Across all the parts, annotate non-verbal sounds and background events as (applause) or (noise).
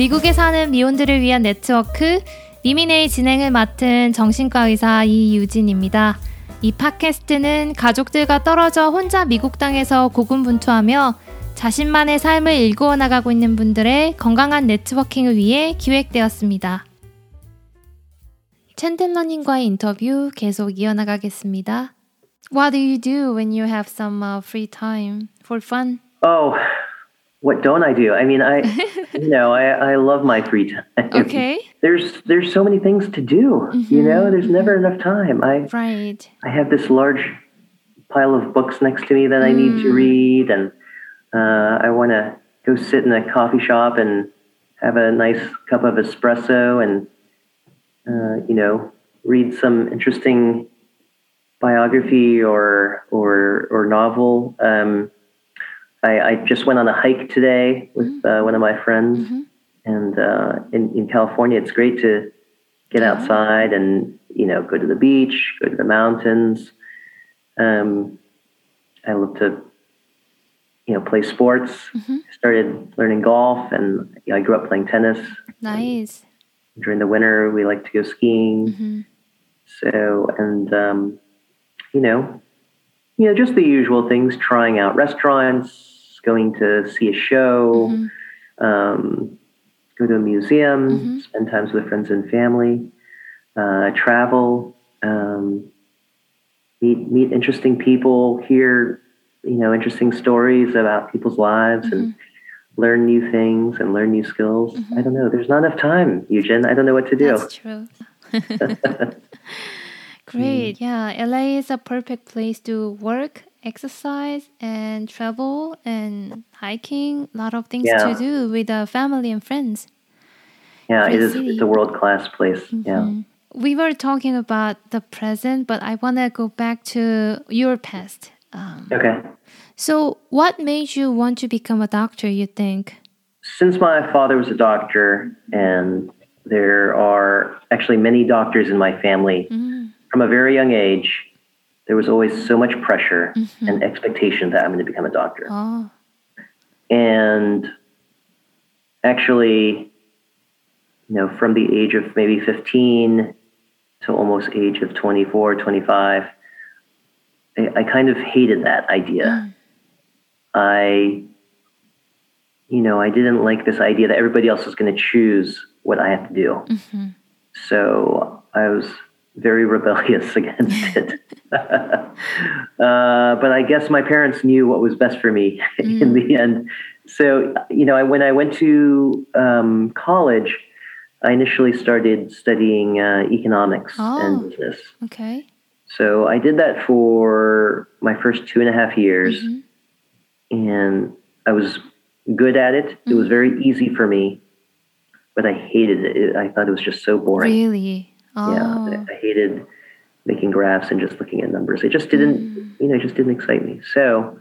미국에 사는 미혼들을 위한 네트워크 미미네의 진행을 맡은 정신과 의사 이유진입니다. 이 팟캐스트는 가족들과 떨어져 혼자 미국 땅에서 고군분투하며 자신만의 삶을 일구어 나가고 있는 분들의 건강한 네트워킹을 위해 기획되었습니다. 챈들러님과의 인터뷰 계속 이어나가겠습니다. What do you do when you have some uh, free time for fun? Oh, what don't I do? I mean, I, (laughs) you know, I, I love my free time. (laughs) Okay. There's there's so many things to do. Mm-hmm. You know, there's never enough time. I Right. I have this large pile of books next to me that I need Mm. to read, and uh, I want to go sit in a coffee shop and have a nice cup of espresso and uh, you know read some interesting biography or or or novel. Um, I, I just went on a hike today with uh, one of my friends, Mhm. and uh, in in California, it's great to get outside and you know go to the beach, go to the mountains. Um, I love to you know play sports. Mhm. Started learning golf, and you know, I grew up playing tennis. Nice. During the winter, we like to go skiing. Mhm. So, and um, you know, you know, just the usual things: trying out restaurants, going to see a show, Mhm. um, go to a museum, Mhm. spend times with friends and family, uh, travel, um, meet meet interesting people, hear you know interesting stories about people's lives, and learn new things and learn new skills. I don't know. There's not enough time, Eugen. I don't know what to do. That's true. (laughs) (laughs) Great. Yeah, LA is a perfect place to work, exercise, and travel and hiking. A lot of things Yeah. to do with uh, family and friends. yeah, it is. city. It's a world class place. Yeah. Mm. We were talking about the present, but I want to go back to your past. Um, Okay. so, what made you want to become a doctor, you think? since my father was a doctor, and there are actually many doctors in my family, Mm. From a very young age, there was always so much pressure and expectation that I'm going to become a doctor. Oh, And actually, you know, from the age of maybe 15 to almost age of 24, 25, I, I kind of hated that idea. I, you know, I didn't like this idea that everybody else was going to choose what I have to do. mhm. So I was very rebellious (laughs) against it. (laughs) uh, but I guess my parents knew what was best for me (laughs) in the end. So, you know, I, when I went to um, college, I initially started studying uh, economics Oh. and business. okay. So I did that for my first two and a half years, Mhm. and I was good at it. It was very easy for me, but I hated it. I thought it was just so boring. Really? Oh. Yeah, I hated making graphs and just looking at numbers. It just didn't, you know, it just didn't excite me. So,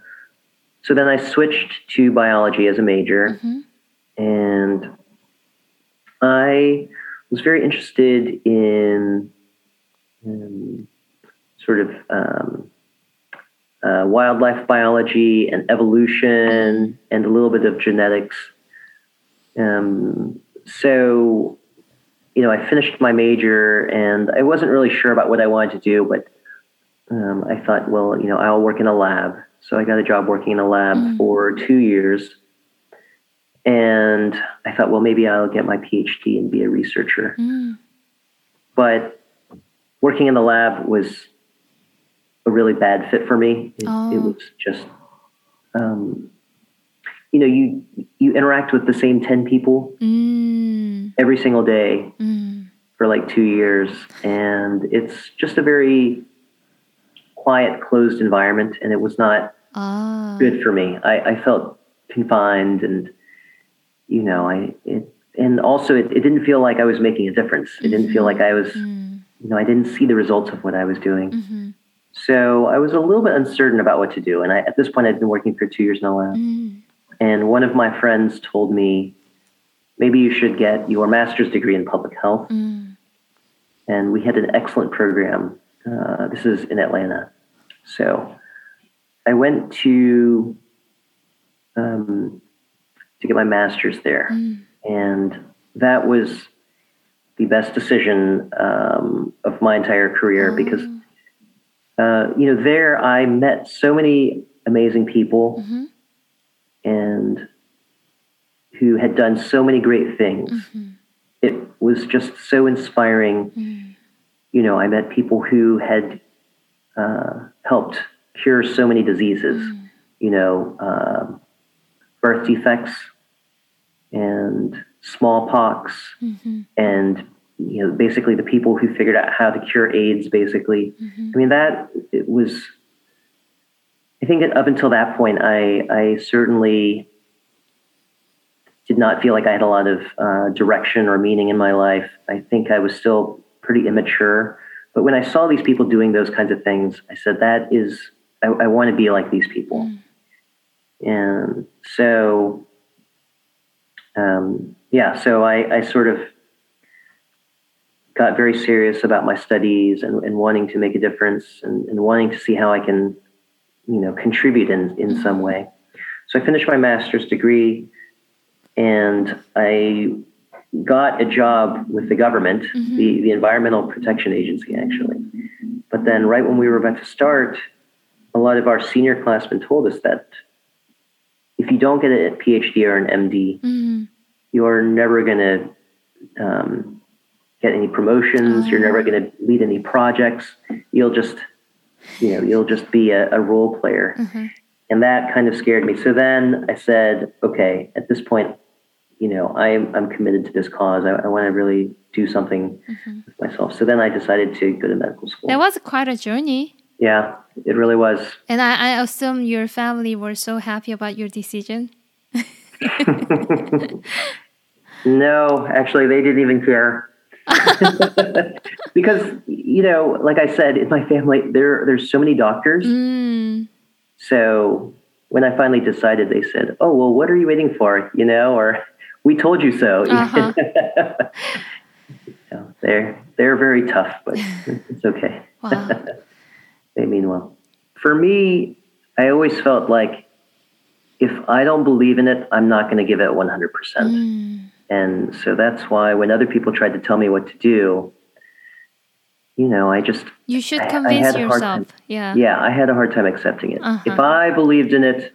so then I switched to biology as a major, Mhm. and I was very interested in um, sort of um, uh, wildlife biology and evolution and a little bit of genetics. Um, so, you know, I finished my major and I wasn't really sure about what I wanted to do, but um, I thought, well, you know, I'll work in a lab. So I got a job working in a lab for two years. And I thought, well, maybe I'll get my PhD and be a researcher. Mm. But working in the lab was a really bad fit for me. It, Oh. it was just, um, you know, you you interact with the same ten people Mm. Every single day Mm. for like two years, and it's just a very quiet, closed environment, and it was not Ah. good for me. I, I felt confined, and you know, I it, and also it, it didn't feel like I was making a difference. It didn't feel like I was, Mm. you know, I didn't see the results of what I was doing. Mhm. So I was a little bit uncertain about what to do. And I, at this point, I'd been working for two years lab. Mm. And one of my friends told me, maybe you should get your master's degree in public health. Mm. And we had an excellent program. Uh, this is in Atlanta. So I went to um, to get my master's there. Mm. And that was the best decision um, of my entire career because, uh, you know, there I met so many amazing people Mm-hmm. and who had done so many great things. Mm-hmm. It was just so inspiring. Mm. You know, I met people who had uh, helped cure so many diseases, Mm. you know, um birth defects and smallpox Mm-hmm. and you know basically the people who figured out how to cure AIDS basically Mm-hmm. I mean that it was I think that up until that point I I certainly did not feel like I had a lot of uh, direction or meaning in my life. I think I was still pretty immature. But when I saw these people doing those kinds of things I said that is I, I want to be like these people. And so um, yeah, so I, I sort of got very serious about my studies and, and wanting to make a difference and, and wanting to see how I can, you know, contribute in, in some way. So I finished my master's degree and I got a job with the government, the, the Environmental Protection Agency, actually. But then, right when we were about to start, a lot of our senior classmen told us that if you don't get a PhD or an MD, Mm-hmm. you're never going to um, get any promotions. You're never going to lead any projects. You'll just, you know, you'll just be a, a role player. And that kind of scared me. So then I said, okay, at this point, you know, I'm, I'm committed to this cause. I, I want to really do something with myself. So then I decided to go to medical school. That was quite a journey. yeah, it really was. And I, I assume your family were so happy about your decision. (laughs) No, actually, they didn't even care. (laughs) because you know, like I said, in my family, there there's so many doctors. Mm. So when I finally decided, they said, "Oh, well, what are you waiting for?" You know, or "We told you so." (laughs) Uh-huh. So they're they're very tough, but (laughs) it's okay. Wow. (laughs) they mean well. For me, I always felt like if I don't believe in it, I'm not going to give it 100%. Mm. And so that's why when other people tried to tell me what to do, you know, I just, You should I- I convince had yourself. time. Yeah. yeah, I had a hard time accepting it. Uh-huh. If I believed in it,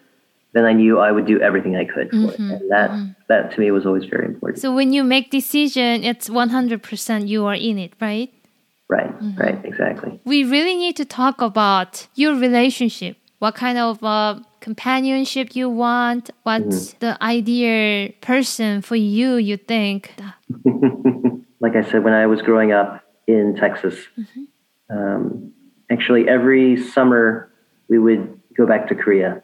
then I knew I would do everything I could for Mhm, it. And that, that to me was always very important. So when you make decision, it's 100% you are in it, right? right, Mm-hmm. right, exactly. We really need to talk about your relationship. What kind of uh, companionship you want? What's Mm-hmm. the ideal person for you? You think? (laughs) like I said, when I was growing up in Texas, um, actually every summer we would go back to Korea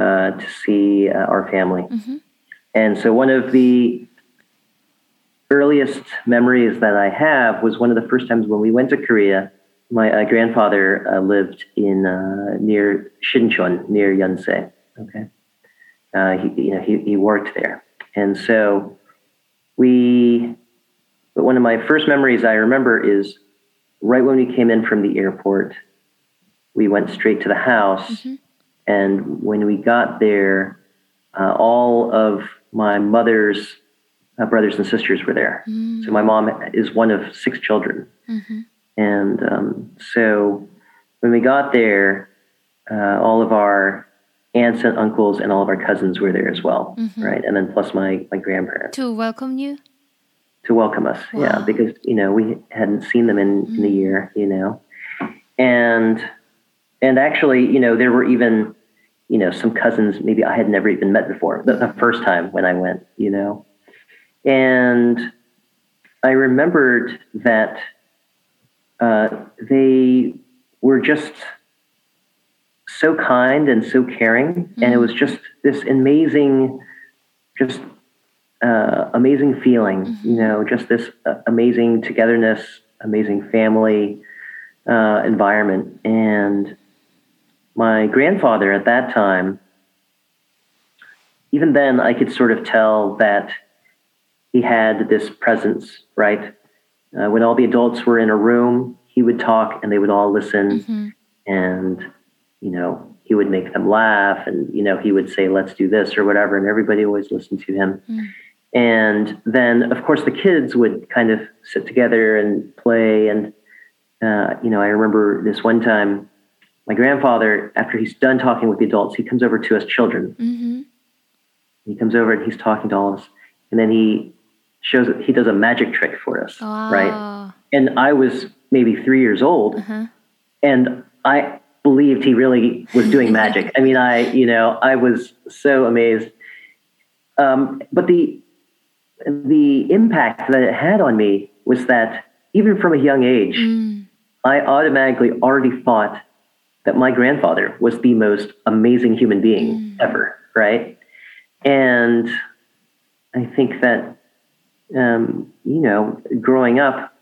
uh, to see uh, our family. And so one of the earliest memories that I have was one of the first times when we went to Korea. My uh, grandfather uh, lived in uh, near Sinchon, near Yonsei. Okay, uh, he, you know, he, he worked there, and so we. But one of my first memories I remember is right when we came in from the airport. We went straight to the house, and when we got there, uh, all of my mother's uh, brothers and sisters were there. So my mom is one of six children. And um, so when we got there, uh, all of our aunts and uncles and all of our cousins were there as well, right? And then plus my, my grandparents To welcome you? to welcome us. Yeah, because, you know, we hadn't seen them in, in a year, you know. And and actually, you know, there were even, you know, some cousins maybe I had never even met before the, the first time when I went, you know. And I remembered that uh, they were just so kind and so caring, and it was just this amazing, just uh, amazing feeling, you know, just this uh, amazing togetherness, amazing family uh, environment. And my grandfather at that time, even then, I could sort of tell that he had this presence, right? Uh, when all the adults were in a room, he would talk and they would all listen. And, you know, he would make them laugh and, you know, he would say, let's do this or whatever. And everybody always listened to him. And then, of course, the kids would kind of sit together and play. And, uh, you know, I remember this one time, my grandfather, after he's done talking with the adults, he comes over to us children. Mm-hmm. He comes over and he's talking to all of us. And then he shows that he does a magic trick for us, right? Oh. And I was maybe three years old, Uh-huh. and I believed he really was doing (laughs) magic. I mean, I, you know, I was so amazed. Um, but the the impact that it had on me was that even from a young age, Mm. I automatically already thought that my grandfather was the most amazing human being ever, right? And I think that, um, you know, growing up,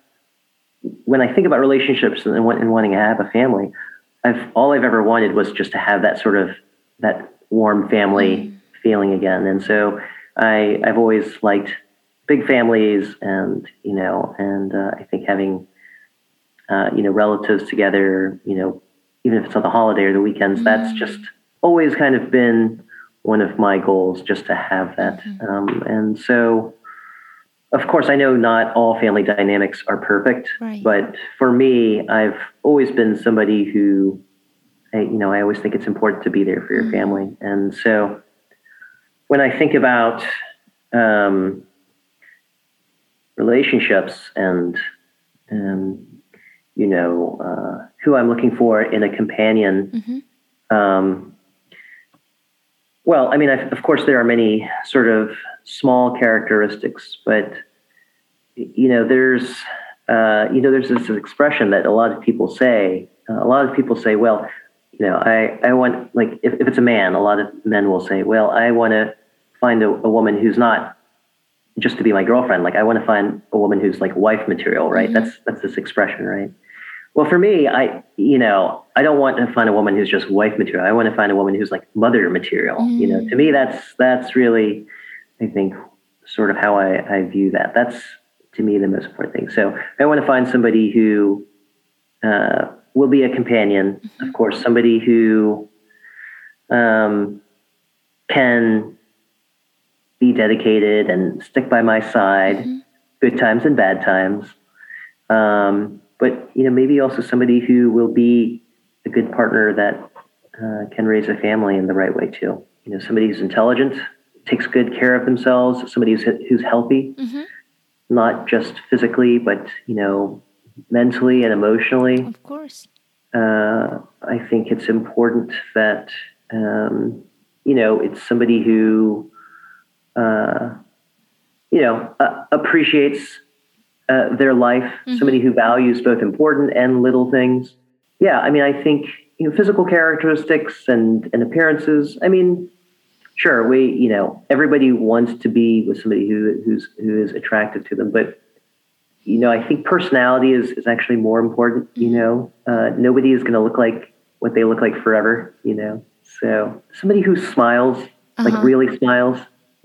when I think about relationships and, and wanting to have a family, I've all I've ever wanted was just to have that sort of that warm family feeling again. And so I I've always liked big families, and you know, and uh, I think having uh, you know relatives together, you know, even if it's on the holiday or the weekends, that's just always kind of been one of my goals, just to have that. Um, and so, of course, I know not all family dynamics are perfect, Right. but for me, I've always been somebody who, I, you know, I always think it's important to be there for your family. And so, when I think about um, relationships and, um, you know, uh, who I'm looking for in a companion, Mhm. um, well, I mean, I, of course, there are many sort of small characteristics, but you know, there's uh, you know, there's this expression that a lot of people say. Uh, a lot of people say, well, you know, I I want like if, if it's a man, a lot of men will say, well, I want to find a, a woman who's not just to be my girlfriend. Like I want to find a woman who's like wife material, right? That's that's this expression, right? Well, for me, I you know I don't want to find a woman who's just wife material. I want to find a woman who's like mother material. You know, to me, that's that's really, I think, sort of how I, I view that. That's to me the most important thing. So I want to find somebody who uh, will be a companion, of course, somebody who um, can be dedicated and stick by my side, good times and bad times. Um, but you know, maybe also somebody who will be a good partner that uh, can raise a family in the right way too. You know, somebody who's intelligent, takes good care of themselves, somebody who's who's healthy, Mhm. not just physically, but you know, mentally and emotionally Of course. uh, I think it's important that um, you know it's somebody who uh, you know uh, appreciates uh, their life, somebody who values both important and little things. Yeah, I mean, I think you know physical characteristics and and appearances. I mean, sure, we you know everybody wants to be with somebody who who's who is attractive to them, but you know, I think personality is, is actually more important. You know, uh, nobody is going to look like what they look like forever. You know, so somebody who smiles, like Uh-huh. really smiles.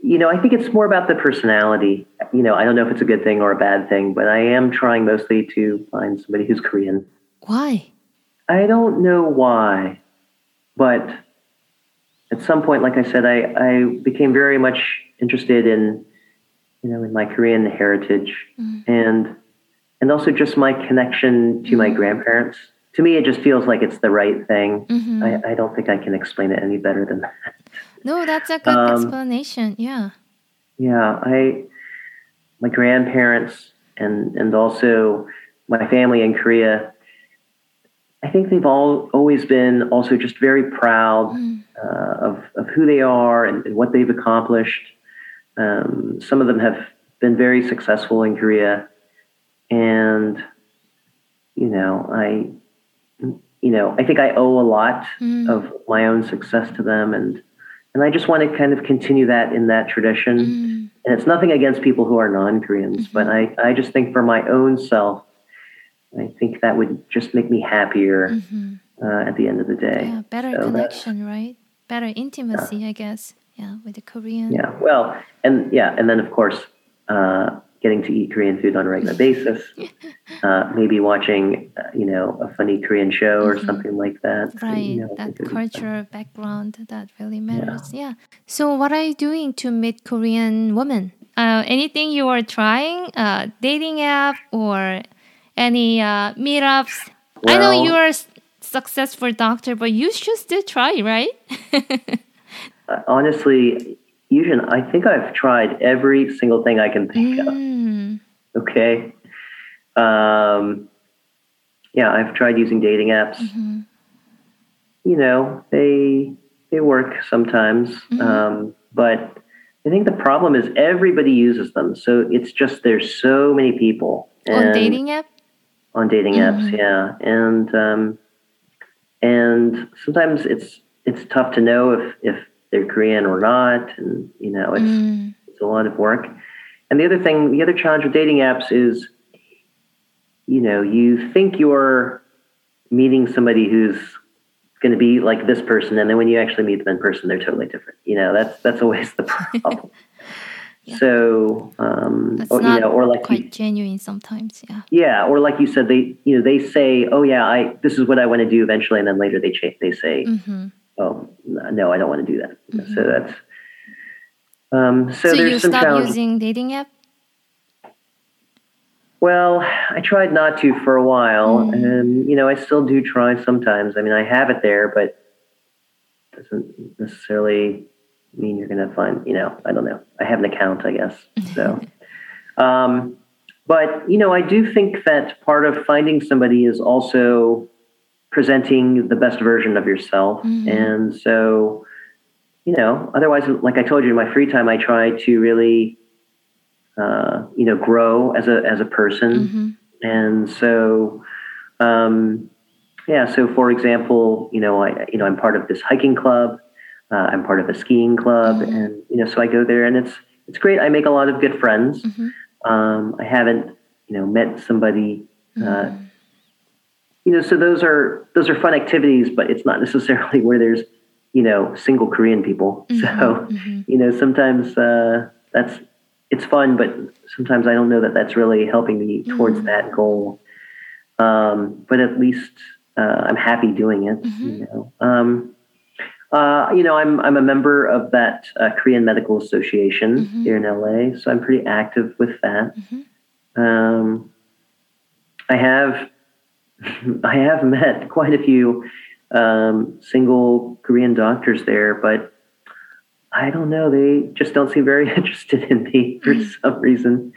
You know, I think it's more about the personality. You know, I don't know if it's a good thing or a bad thing, but I am trying mostly to find somebody who's Korean. Why? I don't know why, but at some point, like I said, I, I became very much interested in, you know, in my Korean heritage and and also just my connection to my grandparents. To me, it just feels like it's the right thing. Mhm. I, I don't think I can explain it any better than that. No, that's a good Um, explanation. Yeah. Yeah, I my grandparents and and also my family in Korea. I think they've all always been also just very proud uh, of of who they are and, and what they've accomplished. Um, some of them have been very successful in Korea, and you know, I you know, I think I owe a lot Mm. of my own success to them, and and I just want to kind of continue that in that tradition. Mm. And it's nothing against people who are non-Koreans, but I, I just think for my own self, I think that would just make me happier Mhm. uh, at the end of the day. Yeah, better So connection, right? Better intimacy, I guess. Yeah, with the Korean. Yeah. Well, and yeah, and then of course, uh, getting to eat Korean food on a regular basis, (laughs) uh, maybe watching, uh, you know, a funny Korean show or something like that. Mm-hmm. Right, You know, that think it would be fun. cultural background that really matters. Yeah. So, what are you doing to meet Korean women? uh, anything you are trying, uh, dating app or any uh, meetups? I know you are a successful doctor, but you should still try, right? (laughs) Uh, honestly, Yushin, I think I've tried every single thing I can think of. Mm, Okay. Um, yeah, I've tried using dating apps. You know, they they work sometimes, um, but I think the problem is everybody uses them. So it's just there's so many people on dating app? on dating apps, yeah, and um, and sometimes it's it's tough to know if if they're Korean or not, and you know it's Mm, it's a lot of work. And the other thing, the other challenge with dating apps is, you know, you think you're meeting somebody who's going to be like this person, and then when you actually meet them in person, they're totally different. You know, that's that's always the (laughs) problem. (laughs) So, um, or, you know, or like you, quite genuine sometimes. Yeah. yeah, or like you said, they you know they say, oh yeah, I this is what I want to do eventually, and then later they cha- they say, hmm oh no, I don't want to do that. So that's um, so, So, there's you some stop using dating app? Well, I tried not to for a while, and you know I still do try sometimes. I mean, I have it there, but it doesn't necessarily mean you're going to find. You know, I don't know. I have an account, I guess. So, (laughs) um, but you know, I do think that part of finding somebody is also presenting the best version of yourself, and so you know, otherwise, like I told you, in my free time, I try to really, uh, you know, grow as a as a person, hmm and so, um, yeah. So, for example, you know, I you know I'm part of this hiking club. Uh, I'm part of a skiing club, and you know, so I go there, and it's it's great. I make a lot of good friends. Mhm. Um, I haven't, you know, met somebody. Uh, you know, so those are those are fun activities, but it's not (laughs) necessarily where there's, you know, single Korean people. So, you know, sometimes uh, that's it's fun, but sometimes I don't know that that's really helping me towards that goal. Um, but at least uh, I'm happy doing it. You know, um, uh, you know, I'm I'm a member of that uh, Korean Medical Association here in LA, so I'm pretty active with that. Um, I have (laughs) I have met quite a few um, single Korean doctors there, but I don't know. They just don't seem very (laughs) interested in me for some reason.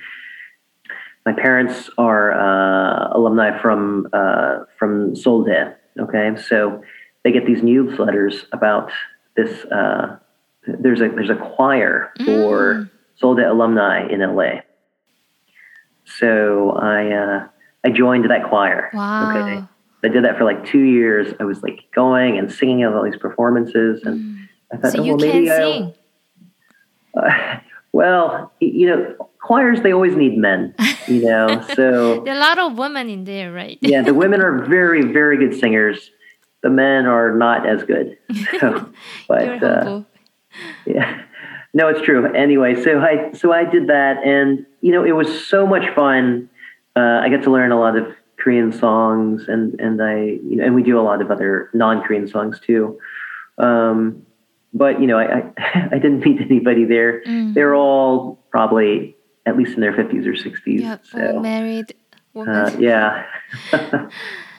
My parents are uh, alumni from uh, from Solde. Okay, so they get these newsletters about this. Uh, there's a there's a choir for Solde alumni in LA. So I uh, I joined that choir. Wow. Okay. I did that for like two years. I was like going and singing at all these performances, and I thought, So oh, you well, can maybe I'll. sing. Uh, (laughs) well, you know, choirs they always need men. You know, (laughs) so There are a lot of women in there, right? yeah, the women are (laughs) very very good singers. The men are not as good. So, but uh, yeah. No, it's true. Anyway, so I so I did that, and you know, it was so much fun. Uh, I get to learn a lot of Korean songs, and and I you know, and we do a lot of other non-Korean songs too. Um, but you know, I, I (laughs) I didn't meet anybody there. Mm. They're all probably at least in their fifties or sixties. Yeah, so married uh, yeah. (laughs)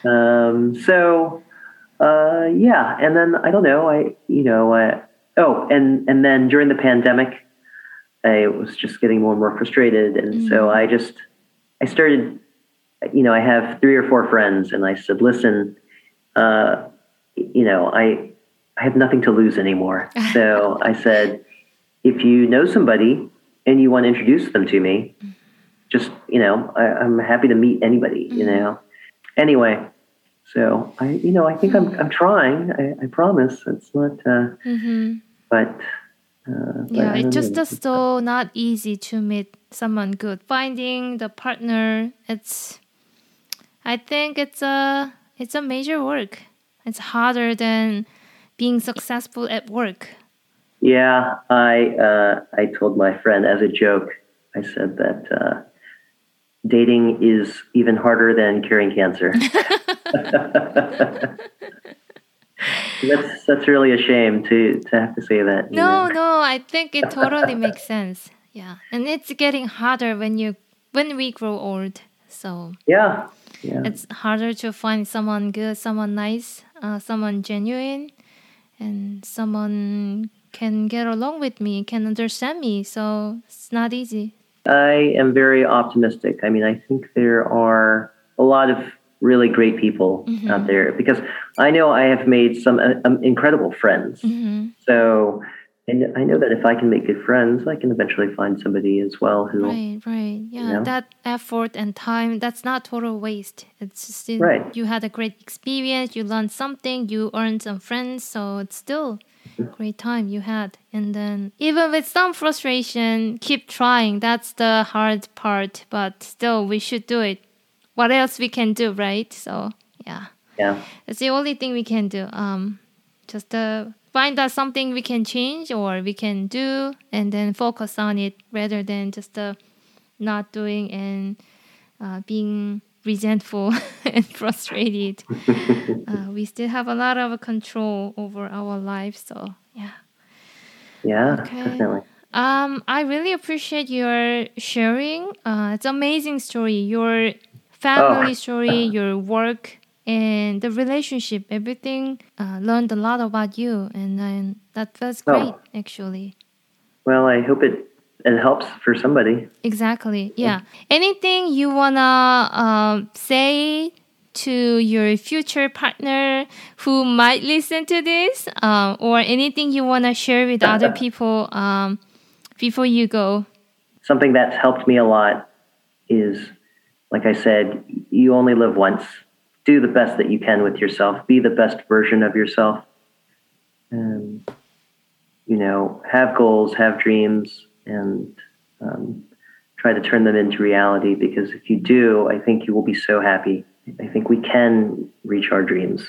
um, so, uh, yeah, and then I don't know. I you know, oh, and and then during the pandemic, I was just getting more and more frustrated, and so I just I started. You know, I have three or four friends, and I said, "Listen, uh, you know, I I have nothing to lose anymore." (laughs) so I said, "If you know somebody and you want to introduce them to me, just you know I, i'm happy to meet anybody you know anyway so i you know i think i'm i'm trying i, I promise it's not uh hmm but uh Yeah, it's just uh, so not easy to meet someone good. Finding the partner, it's. I think it's a it's a major work. It's harder than being successful at work. yeah i uh i told my friend as a joke i said that uh dating is even harder than curing cancer (laughs) (laughs) (laughs) that's that's really a shame to to have to say that you No, know? no, I think it totally makes sense. Yeah, and it's getting harder when you when we grow old. So Yeah. Yeah. it's harder to find someone good, someone nice, uh, someone genuine, and someone can get along with me, can understand me. So it's not easy. I am very optimistic. I mean, I think there are a lot of really great people Mm-hmm. out there because I know I have made some uh, um, incredible friends. hmm So and I know that if I can make good friends, I can eventually find somebody as well who. Right, right. Yeah, know? that effort and time, that's not total waste. It's still, Right. you had a great experience, you learned something, you earned some friends, so it's still great time you had. And then even with some frustration, keep trying. That's the hard part, but still we should do it. What else we can do, right? So, yeah. Yeah. It's the only thing we can do. Um, just uh, find out something we can change or we can do, and then focus on it rather than just uh, not doing and uh, being resentful (laughs) and frustrated. (laughs) uh, we still have a lot of control over our lives, so yeah. Yeah. Okay. Definitely. Um, I really appreciate your sharing. Uh, it's an amazing story. Your family Oh. story, your work, and the relationship. Everything. Uh, learned a lot about you, and then that was Oh. great. Actually, Well, I hope it it helps for somebody. exactly. Yeah. Anything you wanna um, say to your future partner who might listen to this, um, or anything you wanna share with other people um, before you go? Something that's helped me a lot is, like I said, you only live once. Do the best that you can with yourself. Be the best version of yourself. Um, you know, have goals, have dreams, and um, try to turn them into reality. Because if you do, I think you will be so happy. I think we can reach our dreams.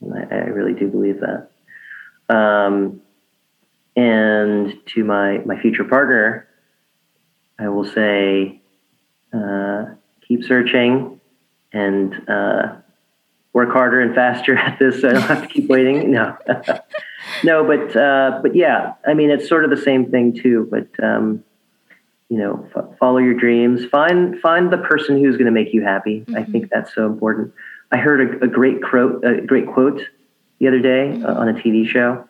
And I, I really do believe that. Um, and to my, my future partner, I will say, uh, keep searching and uh, work harder and faster (laughs) at this so I don't have to keep waiting. No, (laughs) no, but uh, but yeah, I mean it's sort of the same thing too. But um, you know, f- follow your dreams. Find find the person who's going to make you happy. I think that's so important. I heard a, a great quote a great quote the other day uh, on a TV show,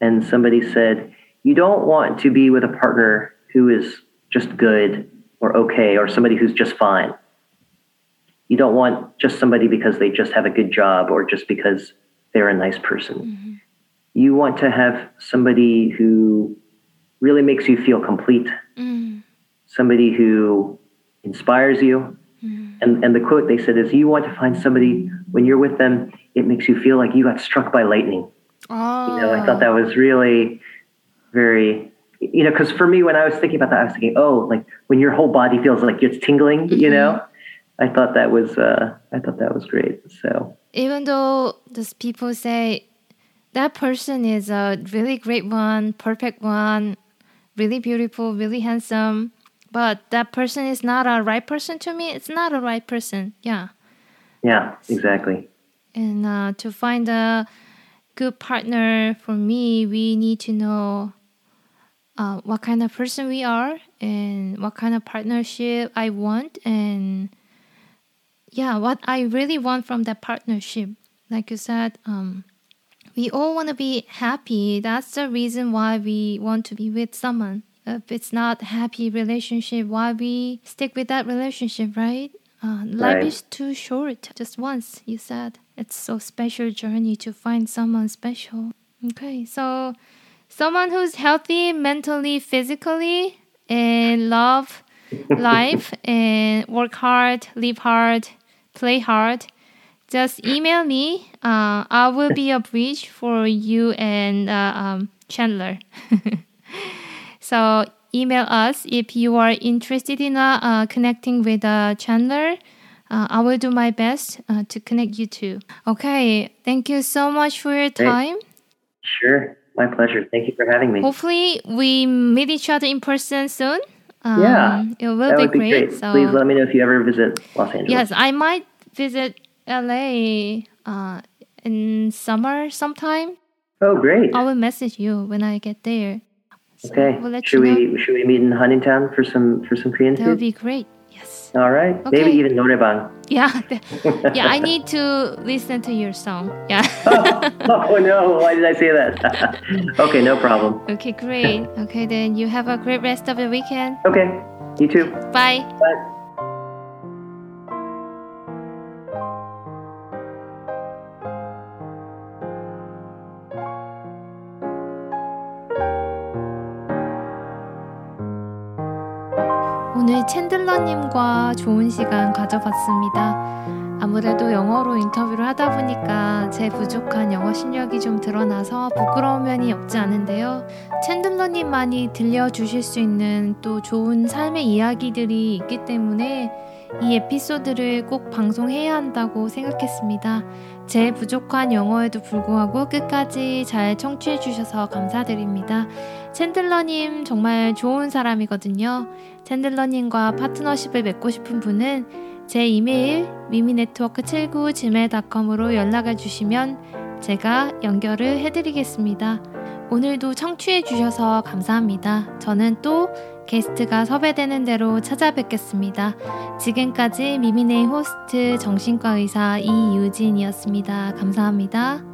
and somebody said, "You don't want to be with a partner who is just good or okay, or somebody who's just fine." You don't want just somebody because they just have a good job or just because they're a nice person. Mm-hmm. You want to have somebody who really makes you feel complete, Mm, somebody who inspires you. Mm-hmm. And, and the quote they said is, You want to find somebody when you're with them, it makes you feel like you got struck by lightning. Oh, You know, I thought ah. that was really very, you know, because for me, when I was thinking about that, I was thinking, oh, like when your whole body feels like it's tingling, you mm-hmm. know, I thought that was, uh, I thought that was great. So even though those people say that person is a really great one, perfect one, really beautiful, really handsome, but that person is not a right person to me, it's not a right person. Yeah. yeah, exactly. And uh, to find a good partner for me, we need to know uh, what kind of person we are and what kind of partnership I want, and yeah, what I really want from that partnership. Like you said, um, we all want to be happy. That's the reason why we want to be with someone. If it's not happy relationship, why we stick with that relationship, right? Uh, life Right. is too short. Just once, you said. It's so special journey to find someone special. Okay, so someone who's healthy mentally, physically, and love (laughs) life and work hard, live hard, play hard. Just email me. Uh, I will be a bridge for you and uh, um, Chandler. (laughs) so email us if you are interested in uh, uh, connecting with uh, Chandler. Uh, I will do my best uh, to connect you two. Okay, thank you so much for your time. Sure. My pleasure. Thank you for having me. Hopefully, we meet each other in person soon. Um, Yeah, it will that be would be great. great. So Please let me know if you ever visit Los Angeles. yes, I might visit LA uh, in summer sometime. Oh, great. I will message you when I get there. Okay. we'll should we should we meet in Huntington for some for some Korean That would be great. Yes. All right. Okay. Maybe even 노래방. Yeah. (laughs) yeah, I need to listen to your song. Yeah. oh (laughs) no! Why did I say that? (laughs) okay, no problem. okay, great. Okay, then you have a great rest of the weekend. Okay. You too. Bye. Bye. 오늘 챈들 러님과 좋은 시간 가져봤습니다. 아무래도 영어로 인터뷰를 하다 보니까 제 부족한 영어 실력이 좀 드러나서 부끄러운 면이 없지 않은데요. 챈들러님만이 들려주실 수 있는 또 좋은 삶의 이야기들이 있기 때문에 이 에피소드를 꼭 방송해야 한다고 생각했습니다. 제 부족한 영어에도 불구하고 끝까지 잘 청취해 주셔서 감사드립니다. 챈들러님 정말 좋은 사람이거든요. 챈들러님과 파트너십을 맺고 싶은 분은 제 이메일 미미네트워크79 gmail.com으로 연락을 주시면 제가 연결을 해드리겠습니다. 오늘도 청취해 주셔서 감사합니다. 저는 또 게스트가 섭외되는 대로 찾아뵙겠습니다. 지금까지 미미네이 호스트 정신과 의사 이유진이었습니다. 감사합니다.